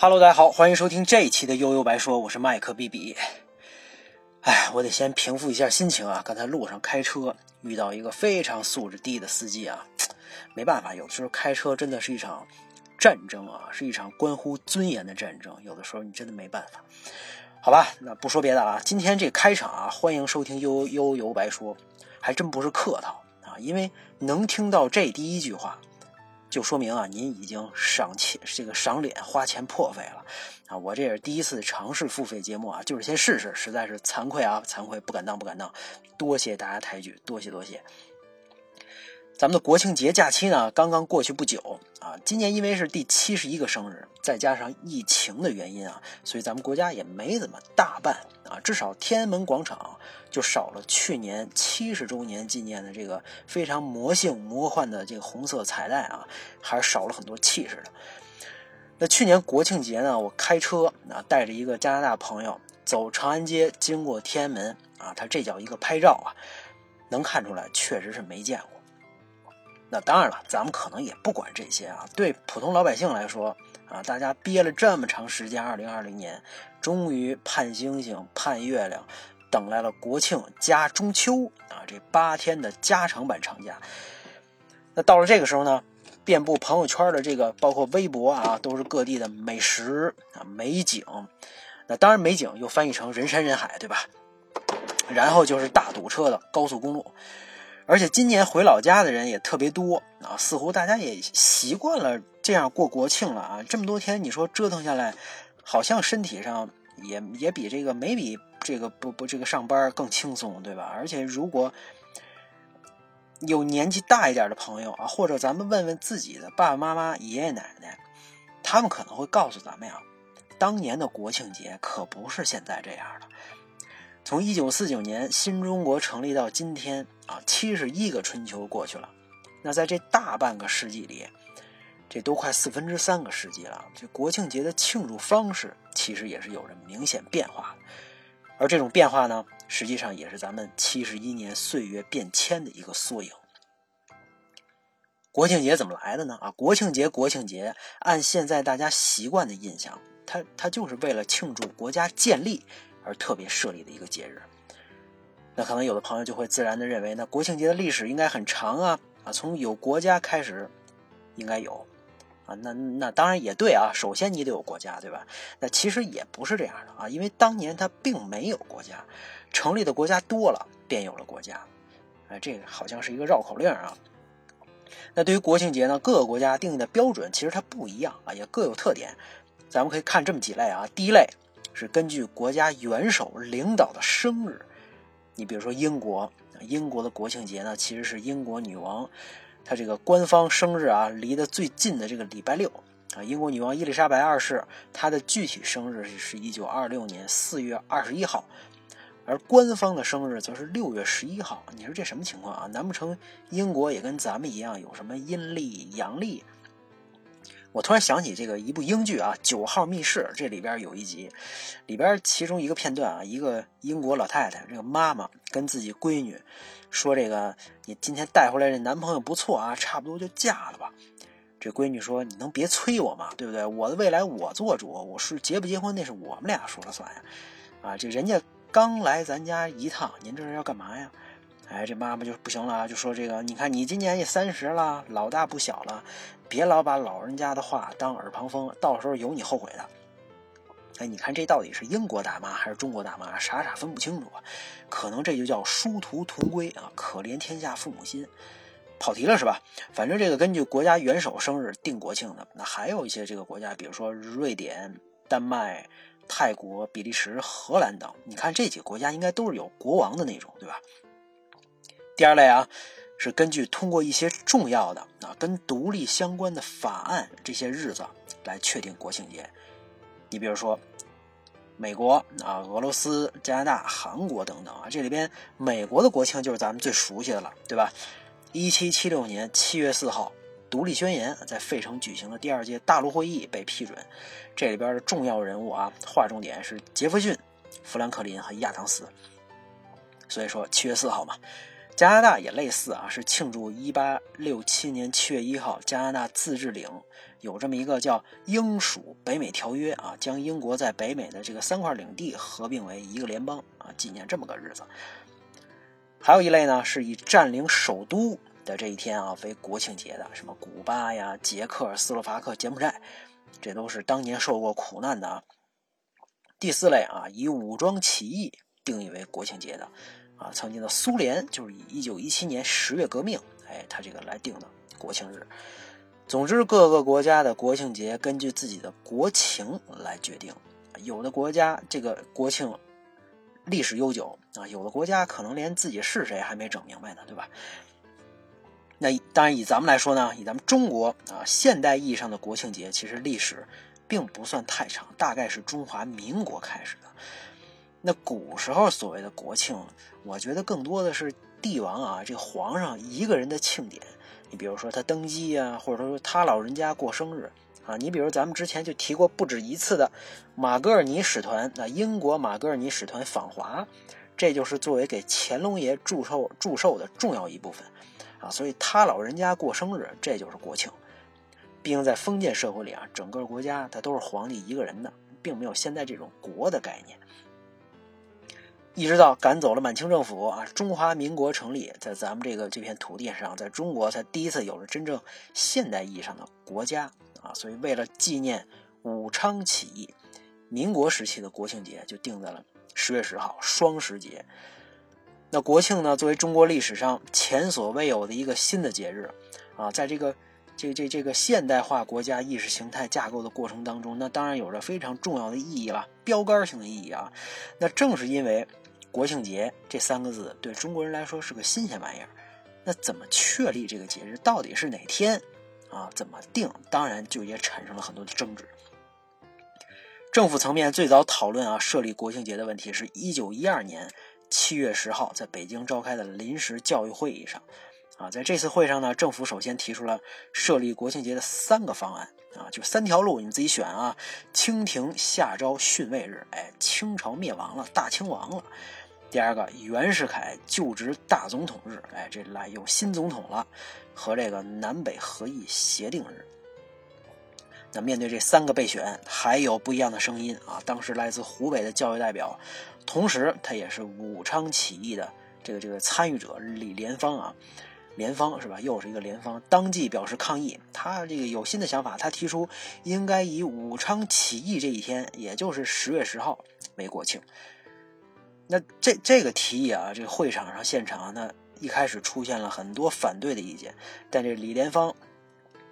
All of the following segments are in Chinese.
Hello，大家好，欢迎收听这一期的悠悠白说，我是麦克 B B。哎，我得先平复一下心情啊！刚才路上开车遇到一个非常素质低的司机啊，没办法，有的时候开车真的是一场战争啊，是一场关乎尊严的战争，有的时候你真的没办法。好吧，那不说别的啊，今天这开场啊，欢迎收听悠悠悠白说，还真不是客套啊，因为能听到这第一句话。就说明啊，您已经赏钱这个赏脸花钱破费了啊！我这也是第一次尝试付费节目啊，就是先试试，实在是惭愧啊，惭愧，不敢当，不敢当，多谢大家抬举，多谢多谢。咱们的国庆节假期呢，刚刚过去不久啊。今年因为是第七十一个生日，再加上疫情的原因啊，所以咱们国家也没怎么大办啊。至少天安门广场就少了去年七十周年纪念的这个非常魔性魔幻的这个红色彩带啊，还是少了很多气势的。那去年国庆节呢，我开车啊，带着一个加拿大朋友走长安街，经过天安门啊，他这叫一个拍照啊，能看出来确实是没见过。那当然了，咱们可能也不管这些啊。对普通老百姓来说啊，大家憋了这么长时间，二零二零年终于盼星星盼月亮，等来了国庆加中秋啊，这八天的加长版长假。那到了这个时候呢，遍布朋友圈的这个，包括微博啊，都是各地的美食啊、美景。那当然，美景又翻译成人山人海，对吧？然后就是大堵车的高速公路。而且今年回老家的人也特别多啊，似乎大家也习惯了这样过国庆了啊。这么多天，你说折腾下来，好像身体上也也比这个没比这个不不这个上班更轻松，对吧？而且如果有年纪大一点的朋友啊，或者咱们问问自己的爸爸妈妈、爷爷奶奶，他们可能会告诉咱们呀，当年的国庆节可不是现在这样的。从一九四九年新中国成立到今天啊，七十一个春秋过去了。那在这大半个世纪里，这都快四分之三个世纪了。这国庆节的庆祝方式其实也是有着明显变化。而这种变化呢，实际上也是咱们七十一年岁月变迁的一个缩影。国庆节怎么来的呢？啊，国庆节，国庆节，按现在大家习惯的印象，它它就是为了庆祝国家建立。而特别设立的一个节日，那可能有的朋友就会自然的认为，那国庆节的历史应该很长啊啊，从有国家开始应该有啊，那那当然也对啊，首先你得有国家对吧？那其实也不是这样的啊，因为当年它并没有国家，成立的国家多了，便有了国家，哎，这个好像是一个绕口令啊。那对于国庆节呢，各个国家定义的标准其实它不一样啊，也各有特点，咱们可以看这么几类啊，第一类。是根据国家元首领导的生日，你比如说英国，英国的国庆节呢，其实是英国女王她这个官方生日啊，离得最近的这个礼拜六啊。英国女王伊丽莎白二世她的具体生日是一九二六年四月二十一号，而官方的生日则是六月十一号。你说这什么情况啊？难不成英国也跟咱们一样有什么阴历阳历？我突然想起这个一部英剧啊，《九号密室》这里边有一集，里边其中一个片段啊，一个英国老太太，这个妈妈跟自己闺女说：“这个你今天带回来这男朋友不错啊，差不多就嫁了吧。”这闺女说：“你能别催我吗？对不对？我的未来我做主，我是结不结婚那是我们俩说了算呀。啊，这人家刚来咱家一趟，您这是要干嘛呀？”哎，这妈妈就不行了，就说这个，你看你今年也三十了，老大不小了，别老把老人家的话当耳旁风，到时候有你后悔的。哎，你看这到底是英国大妈还是中国大妈？傻傻分不清楚啊。可能这就叫殊途同归啊，可怜天下父母心。跑题了是吧？反正这个根据国家元首生日定国庆的，那还有一些这个国家，比如说瑞典、丹麦、泰国、比利时、荷兰等，你看这几个国家应该都是有国王的那种，对吧？第二类啊，是根据通过一些重要的啊跟独立相关的法案这些日子来确定国庆节。你比如说，美国啊、俄罗斯、加拿大、韩国等等啊，这里边美国的国庆就是咱们最熟悉的了，对吧？一七七六年七月四号，独立宣言在费城举行的第二届大陆会议被批准。这里边的重要人物啊，划重点是杰弗逊、富兰克林和亚当斯。所以说七月四号嘛。加拿大也类似啊，是庆祝1867年7月1号加拿大自治领有这么一个叫英属北美条约啊，将英国在北美的这个三块领地合并为一个联邦啊，纪念这么个日子。还有一类呢，是以占领首都的这一天啊为国庆节的，什么古巴呀、捷克斯洛伐克、柬埔寨，这都是当年受过苦难的啊。第四类啊，以武装起义定义为国庆节的。啊，曾经的苏联就是以一九一七年十月革命，哎，他这个来定的国庆日。总之，各个国家的国庆节根据自己的国情来决定。有的国家这个国庆历史悠久啊，有的国家可能连自己是谁还没整明白呢，对吧？那当然，以咱们来说呢，以咱们中国啊，现代意义上的国庆节，其实历史并不算太长，大概是中华民国开始的。那古时候所谓的国庆，我觉得更多的是帝王啊，这皇上一个人的庆典。你比如说他登基啊，或者说他老人家过生日啊。你比如咱们之前就提过不止一次的马格尔尼使团，那英国马格尔尼使团访华，这就是作为给乾隆爷祝寿祝寿的重要一部分啊。所以他老人家过生日，这就是国庆。毕竟在封建社会里啊，整个国家它都是皇帝一个人的，并没有现在这种国的概念。一直到赶走了满清政府啊，中华民国成立，在咱们这个这片土地上，在中国才第一次有了真正现代意义上的国家啊。所以为了纪念武昌起义，民国时期的国庆节就定在了十月十号，双十节。那国庆呢，作为中国历史上前所未有的一个新的节日啊，在这个这这这个现代化国家意识形态架构的过程当中，那当然有着非常重要的意义了，标杆性的意义啊。那正是因为。国庆节这三个字对中国人来说是个新鲜玩意儿，那怎么确立这个节日到底是哪天啊？怎么定？当然就也产生了很多的争执。政府层面最早讨论啊设立国庆节的问题，是一九一二年七月十号在北京召开的临时教育会议上啊，在这次会上呢，政府首先提出了设立国庆节的三个方案啊，就三条路，你们自己选啊。清廷下诏训位日，哎，清朝灭亡了，大清亡了。第二个，袁世凯就职大总统日，哎，这来有新总统了，和这个南北合议协定日。那面对这三个备选，还有不一样的声音啊。当时来自湖北的教育代表，同时他也是武昌起义的这个这个参与者李莲芳啊，联方是吧？又是一个联方，当即表示抗议。他这个有新的想法，他提出应该以武昌起义这一天，也就是十月十号为国庆。那这这个提议啊，这个会场上现场，那一开始出现了很多反对的意见，但这李莲芳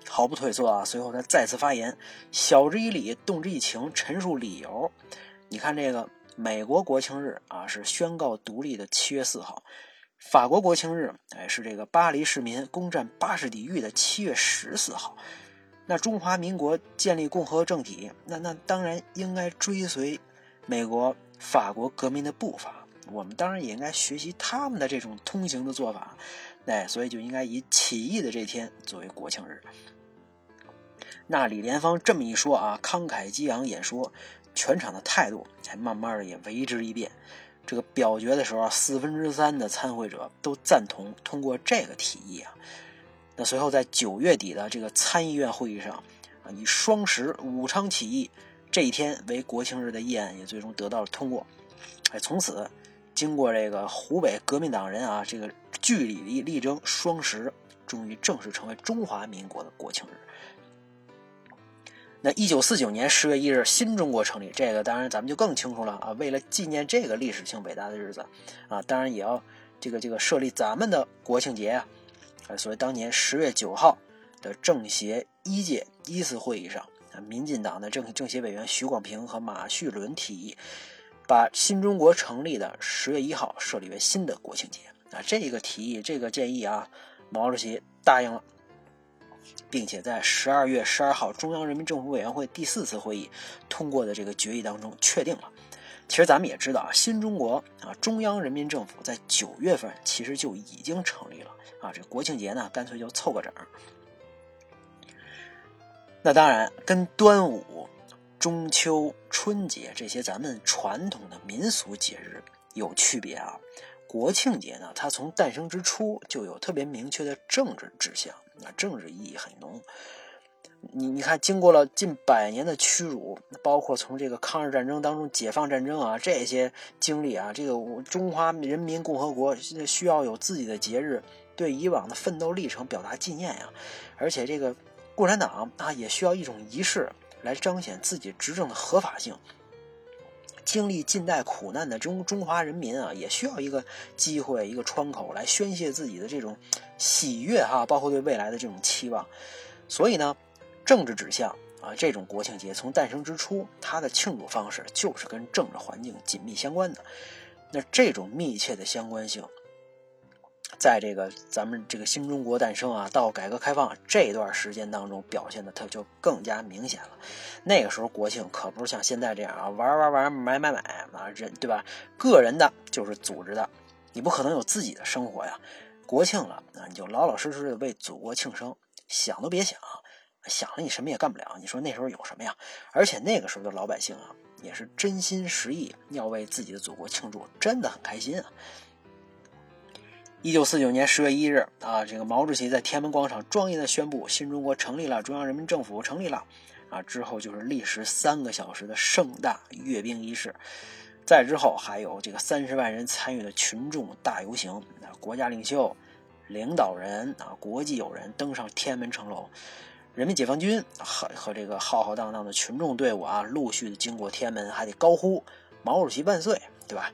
毫不退缩啊，随后他再次发言，晓之以理，动之以情，陈述理由。你看这个美国国庆日啊，是宣告独立的七月四号；法国国庆日，哎，是这个巴黎市民攻占巴士底狱的七月十四号。那中华民国建立共和政体，那那当然应该追随美国。法国革命的步伐，我们当然也应该学习他们的这种通行的做法，哎，所以就应该以起义的这天作为国庆日。那李莲芳这么一说啊，慷慨激昂演说，全场的态度才慢慢的也为之一变。这个表决的时候，四分之三的参会者都赞同通过这个提议啊。那随后在九月底的这个参议院会议上，啊，以双十武昌起义。这一天为国庆日的议案也最终得到了通过，哎，从此经过这个湖北革命党人啊这个据理力力争，双十终于正式成为中华民国的国庆日。那一九四九年十月一日，新中国成立，这个当然咱们就更清楚了啊。为了纪念这个历史性伟大的日子啊，当然也要这个这个设立咱们的国庆节啊。所以当年十月九号的政协一届一次会议上。民进党的政政协委员徐广平和马叙伦提议，把新中国成立的十月一号设立为新的国庆节。啊，这个提议，这个建议啊，毛主席答应了，并且在十二月十二号中央人民政府委员会第四次会议通过的这个决议当中确定了。其实咱们也知道啊，新中国啊，中央人民政府在九月份其实就已经成立了啊，这国庆节呢，干脆就凑个整。那当然，跟端午、中秋、春节这些咱们传统的民俗节日有区别啊。国庆节呢，它从诞生之初就有特别明确的政治志向，那政治意义很浓。你你看，经过了近百年的屈辱，包括从这个抗日战争当中解放战争啊这些经历啊，这个中华人民共和国需要有自己的节日，对以往的奋斗历程表达纪念呀。而且这个共产党啊，也需要一种仪式来彰显自己执政的合法性。经历近代苦难的中中华人民啊，也需要一个机会、一个窗口来宣泄自己的这种喜悦哈，包括对未来的这种期望。所以呢。政治指向啊，这种国庆节从诞生之初，它的庆祝方式就是跟政治环境紧密相关的。那这种密切的相关性，在这个咱们这个新中国诞生啊，到改革开放这段时间当中，表现的它就更加明显了。那个时候国庆可不是像现在这样啊，玩玩玩，买买买啊，人对吧？个人的就是组织的，你不可能有自己的生活呀。国庆了啊，你就老老实实的为祖国庆生，想都别想。想了你什么也干不了，你说那时候有什么呀？而且那个时候的老百姓啊，也是真心实意要为自己的祖国庆祝，真的很开心啊。一九四九年十月一日啊，这个毛主席在天安门广场庄严的宣布新中国成立了，中央人民政府成立了啊。之后就是历时三个小时的盛大阅兵仪式，再之后还有这个三十万人参与的群众大游行，国家领袖、领导人啊，国际友人登上天安门城楼。人民解放军和和这个浩浩荡荡的群众队伍啊，陆续的经过天安门，还得高呼“毛主席万岁”，对吧？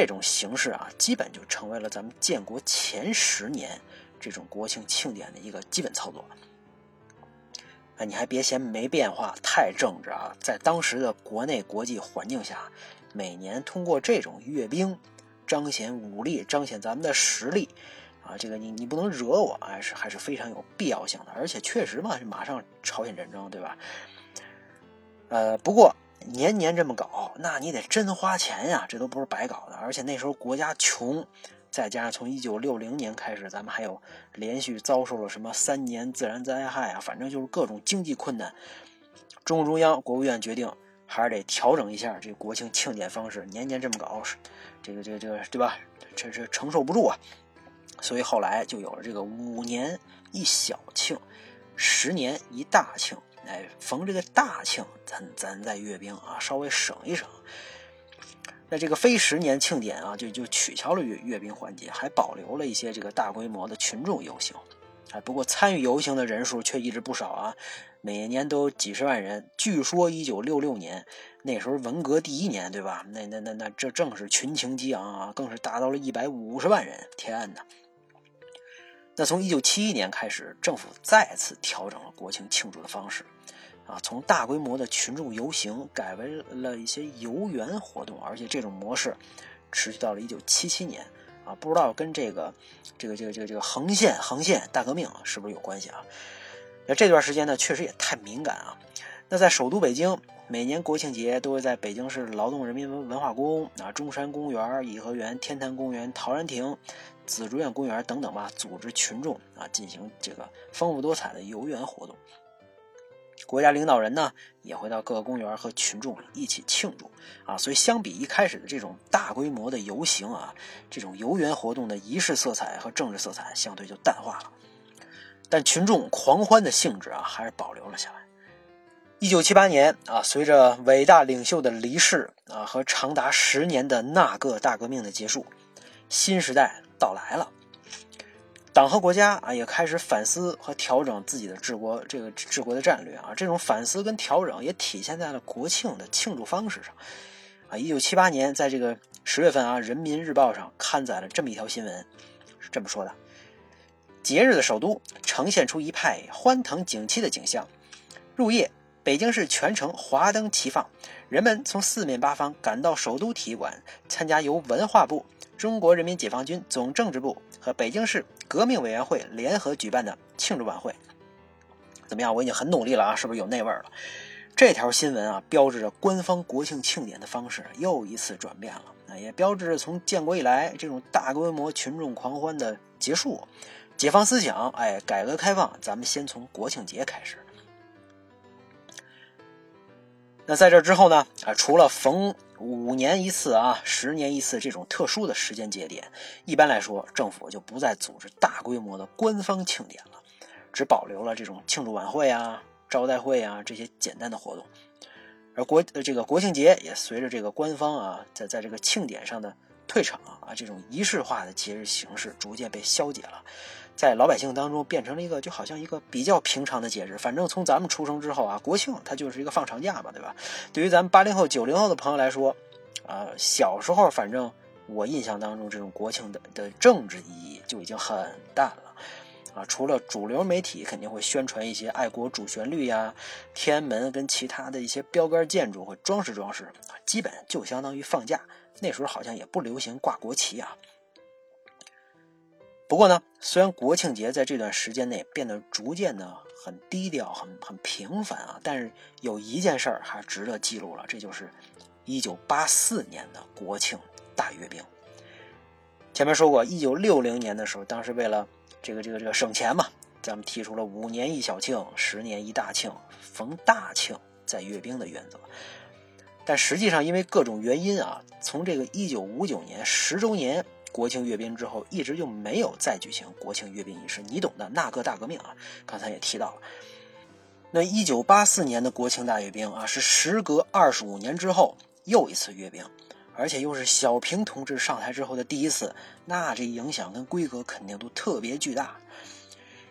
这种形式啊，基本就成为了咱们建国前十年这种国庆庆典的一个基本操作。哎，你还别嫌没变化，太政治啊！在当时的国内国际环境下，每年通过这种阅兵，彰显武力，彰显咱们的实力。啊，这个你你不能惹我，还是还是非常有必要性的，而且确实嘛，马上朝鲜战争，对吧？呃，不过年年这么搞，那你得真花钱呀，这都不是白搞的。而且那时候国家穷，再加上从一九六零年开始，咱们还有连续遭受了什么三年自然灾害啊，反正就是各种经济困难。中共中央、国务院决定，还是得调整一下这国庆庆典方式，年年这么搞，这个这个这个，对吧？这这承受不住啊。所以后来就有了这个五年一小庆，十年一大庆。哎，逢这个大庆，咱咱再阅兵啊，稍微省一省。那这个非十年庆典啊，就就取消了阅阅兵环节，还保留了一些这个大规模的群众游行。哎，不过参与游行的人数却一直不少啊，每年都几十万人。据说一九六六年那时候文革第一年，对吧？那那那那这正是群情激昂啊，更是达到了一百五十万人。天哪！那从一九七一年开始，政府再次调整了国庆庆祝的方式，啊，从大规模的群众游行改为了一些游园活动，而且这种模式持续到了一九七七年，啊，不知道跟这个这个这个这个这个横线横线大革命是不是有关系啊？那这段时间呢，确实也太敏感啊。那在首都北京，每年国庆节都会在北京市劳动人民文文化宫、啊中山公园、颐和园、天坛公园、陶然亭。紫竹院公园等等吧，组织群众啊进行这个丰富多彩的游园活动。国家领导人呢也会到各个公园和群众一起庆祝啊。所以相比一开始的这种大规模的游行啊，这种游园活动的仪式色彩和政治色彩相对就淡化了。但群众狂欢的性质啊还是保留了下来。一九七八年啊，随着伟大领袖的离世啊和长达十年的那个大革命的结束，新时代。到来了，党和国家啊也开始反思和调整自己的治国这个治国的战略啊。这种反思跟调整也体现在了国庆的庆祝方式上啊。一九七八年，在这个十月份啊，《人民日报》上刊载了这么一条新闻，是这么说的：节日的首都呈现出一派欢腾景气的景象。入夜，北京市全城华灯齐放，人们从四面八方赶到首都体育馆参加由文化部。中国人民解放军总政治部和北京市革命委员会联合举办的庆祝晚会，怎么样？我已经很努力了啊，是不是有那味儿了？这条新闻啊，标志着官方国庆庆典的方式又一次转变了，啊，也标志着从建国以来这种大规模群众狂欢的结束。解放思想，哎，改革开放，咱们先从国庆节开始。那在这之后呢？啊，除了逢五年一次啊、十年一次这种特殊的时间节点，一般来说，政府就不再组织大规模的官方庆典了，只保留了这种庆祝晚会啊、招待会啊这些简单的活动。而国这个国庆节也随着这个官方啊在在这个庆典上的退场啊，这种仪式化的节日形式逐渐被消解了。在老百姓当中变成了一个就好像一个比较平常的节日，反正从咱们出生之后啊，国庆它就是一个放长假嘛，对吧？对于咱们八零后、九零后的朋友来说，啊，小时候反正我印象当中这种国庆的的政治意义就已经很淡了，啊，除了主流媒体肯定会宣传一些爱国主旋律呀，天安门跟其他的一些标杆建筑会装饰装饰，基本就相当于放假。那时候好像也不流行挂国旗啊。不过呢，虽然国庆节在这段时间内变得逐渐的很低调、很很平凡啊，但是有一件事儿还值得记录了，这就是1984年的国庆大阅兵。前面说过，1960年的时候，当时为了这个这个这个省钱嘛，咱们提出了五年一小庆、十年一大庆、逢大庆再阅兵的原则。但实际上，因为各种原因啊，从这个1959年十周年。国庆阅兵之后，一直就没有再举行国庆阅兵仪式，你懂的。那个大革命啊，刚才也提到了。那一九八四年的国庆大阅兵啊，是时隔二十五年之后又一次阅兵，而且又是小平同志上台之后的第一次，那这影响跟规格肯定都特别巨大。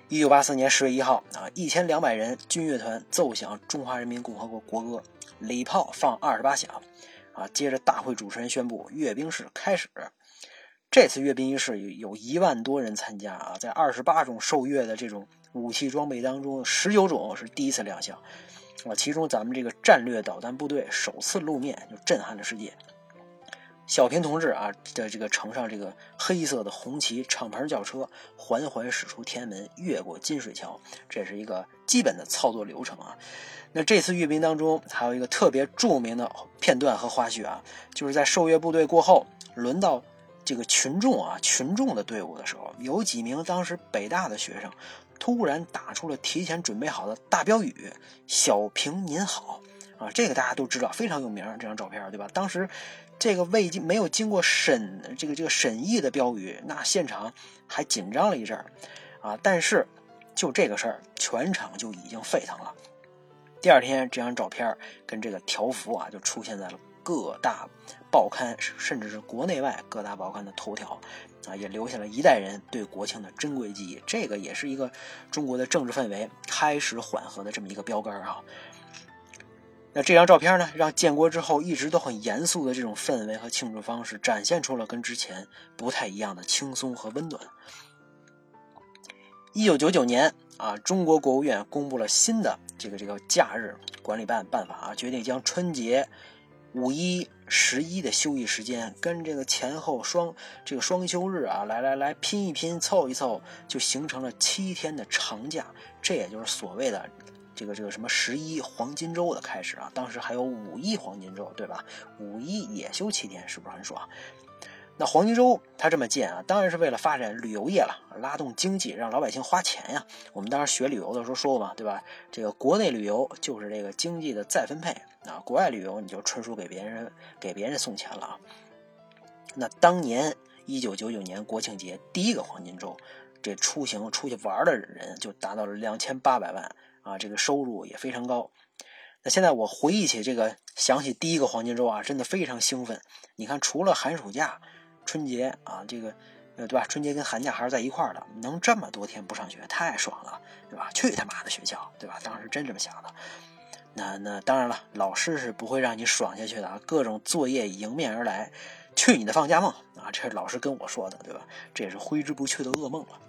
一九八四年十月一号啊，一千两百人军乐团奏响中华人民共和国国歌，礼炮放二十八响，啊，接着大会主持人宣布阅兵式开始。这次阅兵仪式有有一万多人参加啊，在二十八种受阅的这种武器装备当中，十九种是第一次亮相，啊，其中咱们这个战略导弹部队首次露面就震撼了世界。小平同志啊的这个乘上这个黑色的红旗敞篷轿车，缓缓驶出天安门，越过金水桥，这是一个基本的操作流程啊。那这次阅兵当中还有一个特别著名的片段和花絮啊，就是在受阅部队过后，轮到。这个群众啊，群众的队伍的时候，有几名当时北大的学生突然打出了提前准备好的大标语：“小平您好！”啊，这个大家都知道，非常有名。这张照片，对吧？当时这个未经没有经过审这个这个审议的标语，那现场还紧张了一阵儿啊。但是就这个事儿，全场就已经沸腾了。第二天，这张照片跟这个条幅啊，就出现在了。各大报刊，甚至是国内外各大报刊的头条，啊，也留下了一代人对国庆的珍贵记忆。这个也是一个中国的政治氛围开始缓和的这么一个标杆啊。那这张照片呢，让建国之后一直都很严肃的这种氛围和庆祝方式，展现出了跟之前不太一样的轻松和温暖。一九九九年啊，中国国务院公布了新的这个这个假日管理办办法啊，决定将春节。五一、十一的休息时间跟这个前后双这个双休日啊，来来来拼一拼、凑一凑，就形成了七天的长假。这也就是所谓的这个这个什么十一黄金周的开始啊。当时还有五一黄金周，对吧？五一也休七天，是不是很爽？那黄金周它这么建啊，当然是为了发展旅游业了，拉动经济，让老百姓花钱呀。我们当时学旅游的时候说过嘛，对吧？这个国内旅游就是这个经济的再分配。啊，国外旅游你就纯属给别人给别人送钱了啊。那当年一九九九年国庆节第一个黄金周，这出行出去玩的人就达到了两千八百万啊，这个收入也非常高。那现在我回忆起这个，想起第一个黄金周啊，真的非常兴奋。你看，除了寒暑假、春节啊，这个呃对吧？春节跟寒假还是在一块儿的，能这么多天不上学，太爽了，对吧？去他妈的学校，对吧？当时真这么想的。那那当然了，老师是不会让你爽下去的啊！各种作业迎面而来，去你的放假梦啊！这是老师跟我说的，对吧？这也是挥之不去的噩梦了。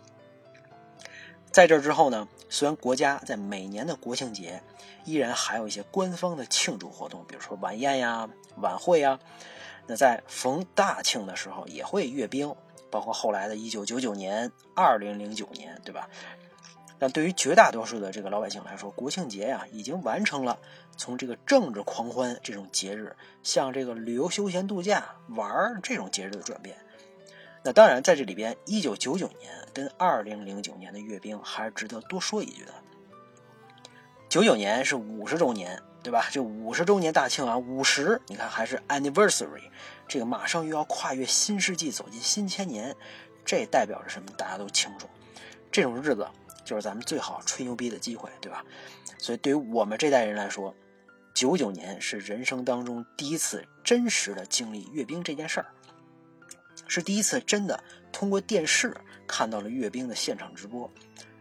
在这之后呢，虽然国家在每年的国庆节依然还有一些官方的庆祝活动，比如说晚宴呀、晚会呀，那在逢大庆的时候也会阅兵，包括后来的1999年、2009年，对吧？但对于绝大多数的这个老百姓来说，国庆节呀，已经完成了从这个政治狂欢这种节日，向这个旅游休闲度假玩这种节日的转变。那当然，在这里边，一九九九年跟二零零九年的阅兵还是值得多说一句的。九九年是五十周年，对吧？这五十周年大庆啊，五十，你看还是 anniversary，这个马上又要跨越新世纪，走进新千年，这代表着什么？大家都清楚。这种日子就是咱们最好吹牛逼的机会，对吧？所以对于我们这代人来说，九九年是人生当中第一次真实的经历阅兵这件事儿，是第一次真的通过电视看到了阅兵的现场直播。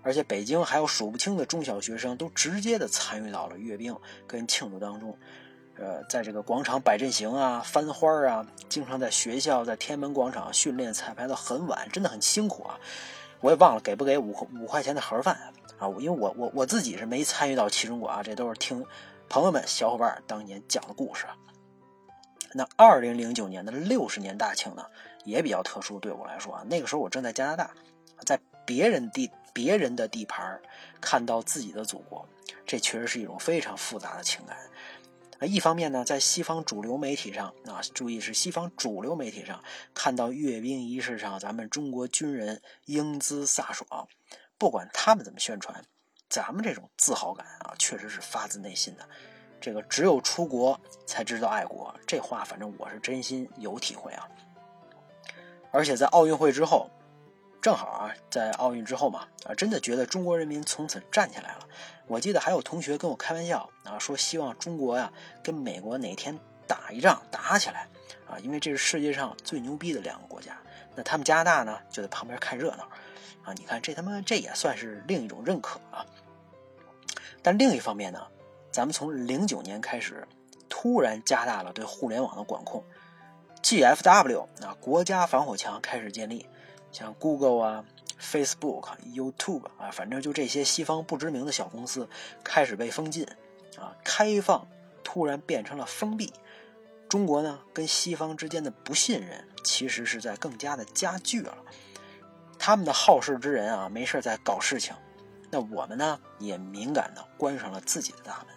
而且北京还有数不清的中小学生都直接的参与到了阅兵跟庆祝当中，呃，在这个广场摆阵型啊、翻花啊，经常在学校在天安门广场训练彩排到很晚，真的很辛苦啊。我也忘了给不给五五块钱的盒饭啊，因为我我我自己是没参与到其中过啊，这都是听朋友们小伙伴当年讲的故事。那二零零九年的六十年大庆呢，也比较特殊，对我来说啊，那个时候我正在加拿大，在别人地。别人的地盘看到自己的祖国，这确实是一种非常复杂的情感。啊，一方面呢，在西方主流媒体上啊，注意是西方主流媒体上看到阅兵仪式上咱们中国军人英姿飒爽，不管他们怎么宣传，咱们这种自豪感啊，确实是发自内心的。这个只有出国才知道爱国，这话反正我是真心有体会啊。而且在奥运会之后。正好啊，在奥运之后嘛，啊，真的觉得中国人民从此站起来了。我记得还有同学跟我开玩笑啊，说希望中国呀跟美国哪天打一仗打起来啊，因为这是世界上最牛逼的两个国家。那他们加拿大呢就在旁边看热闹啊。你看这他妈这也算是另一种认可啊。但另一方面呢，咱们从零九年开始突然加大了对互联网的管控，GFW 啊，国家防火墙开始建立。像 Google 啊、Facebook、YouTube 啊，反正就这些西方不知名的小公司开始被封禁，啊，开放突然变成了封闭。中国呢，跟西方之间的不信任其实是在更加的加剧了。他们的好事之人啊，没事在搞事情，那我们呢，也敏感的关上了自己的大门。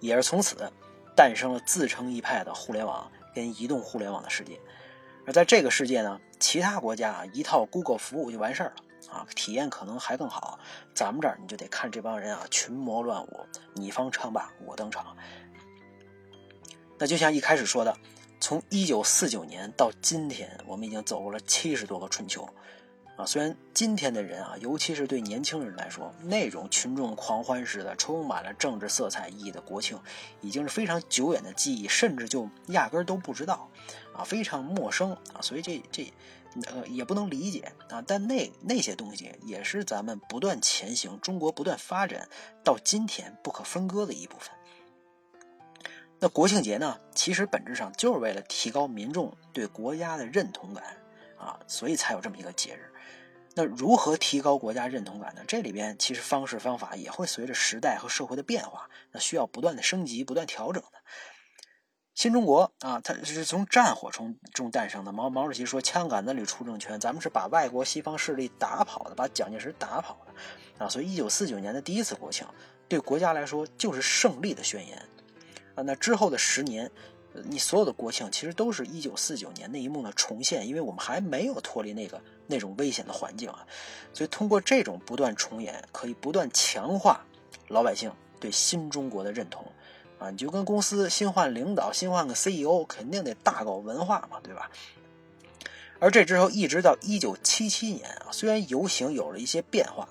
也是从此诞生了自成一派的互联网跟移动互联网的世界。而在这个世界呢，其他国家啊一套 Google 服务就完事儿了啊，体验可能还更好。咱们这儿你就得看这帮人啊群魔乱舞，你方唱罢我登场。那就像一开始说的，从一九四九年到今天，我们已经走过了七十多个春秋啊。虽然今天的人啊，尤其是对年轻人来说，那种群众狂欢式的、充满了政治色彩意义的国庆，已经是非常久远的记忆，甚至就压根儿都不知道。啊，非常陌生啊，所以这这，呃，也不能理解啊。但那那些东西也是咱们不断前行、中国不断发展到今天不可分割的一部分。那国庆节呢，其实本质上就是为了提高民众对国家的认同感啊，所以才有这么一个节日。那如何提高国家认同感呢？这里边其实方式方法也会随着时代和社会的变化，那需要不断的升级、不断调整的。新中国啊，它是从战火中中诞生的。毛毛主席说：“枪杆子里出政权。”咱们是把外国西方势力打跑的，把蒋介石打跑的啊。所以，一九四九年的第一次国庆，对国家来说就是胜利的宣言啊。那之后的十年，你所有的国庆其实都是一九四九年那一幕的重现，因为我们还没有脱离那个那种危险的环境啊。所以，通过这种不断重演，可以不断强化老百姓对新中国的认同。啊，你就跟公司新换领导，新换个 CEO，肯定得大搞文化嘛，对吧？而这之后一直到一九七七年啊，虽然游行有了一些变化，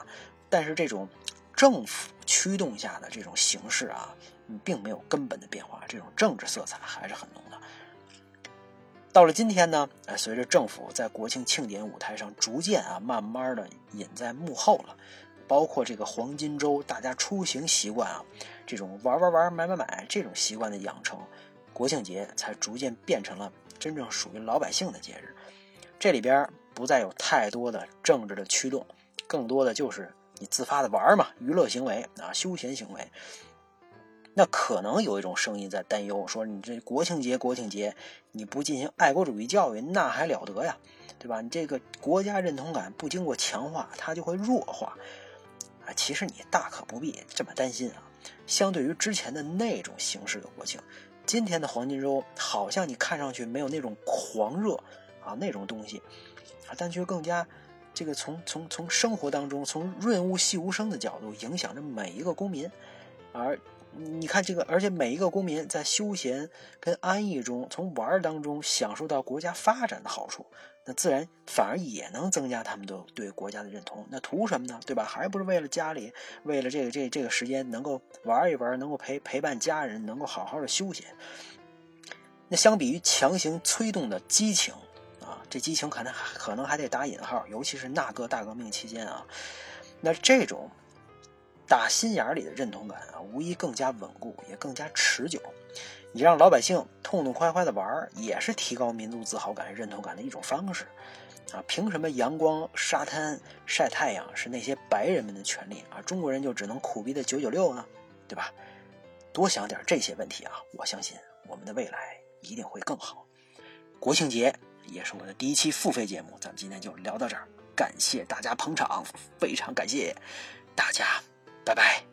但是这种政府驱动下的这种形式啊，并没有根本的变化，这种政治色彩还是很浓的。到了今天呢，哎，随着政府在国庆庆典舞台上逐渐啊，慢慢的隐在幕后了。包括这个黄金周，大家出行习惯啊，这种玩玩玩、买买买这种习惯的养成，国庆节才逐渐变成了真正属于老百姓的节日。这里边不再有太多的政治的驱动，更多的就是你自发的玩嘛，娱乐行为啊，休闲行为。那可能有一种声音在担忧，说你这国庆节，国庆节你不进行爱国主义教育，那还了得呀，对吧？你这个国家认同感不经过强化，它就会弱化。啊，其实你大可不必这么担心啊。相对于之前的那种形式的国庆，今天的黄金周好像你看上去没有那种狂热啊那种东西。啊，但却更加这个从从从生活当中，从润物细无声的角度影响着每一个公民。而你看这个，而且每一个公民在休闲跟安逸中，从玩儿当中享受到国家发展的好处，那自然反而也能增加他们的对国家的认同。那图什么呢？对吧？还不是为了家里，为了这个这这个时间能够玩一玩，能够陪陪伴家人，能够好好的休闲。那相比于强行催动的激情啊，这激情可能可能还得打引号，尤其是那个大革命期间啊，那这种。打心眼里的认同感啊，无疑更加稳固，也更加持久。你让老百姓痛痛快快的玩儿，也是提高民族自豪感、认同感的一种方式啊！凭什么阳光、沙滩、晒太阳是那些白人们的权利啊？中国人就只能苦逼的九九六呢？对吧？多想点这些问题啊！我相信我们的未来一定会更好。国庆节也是我的第一期付费节目，咱们今天就聊到这儿，感谢大家捧场，非常感谢大家。拜拜。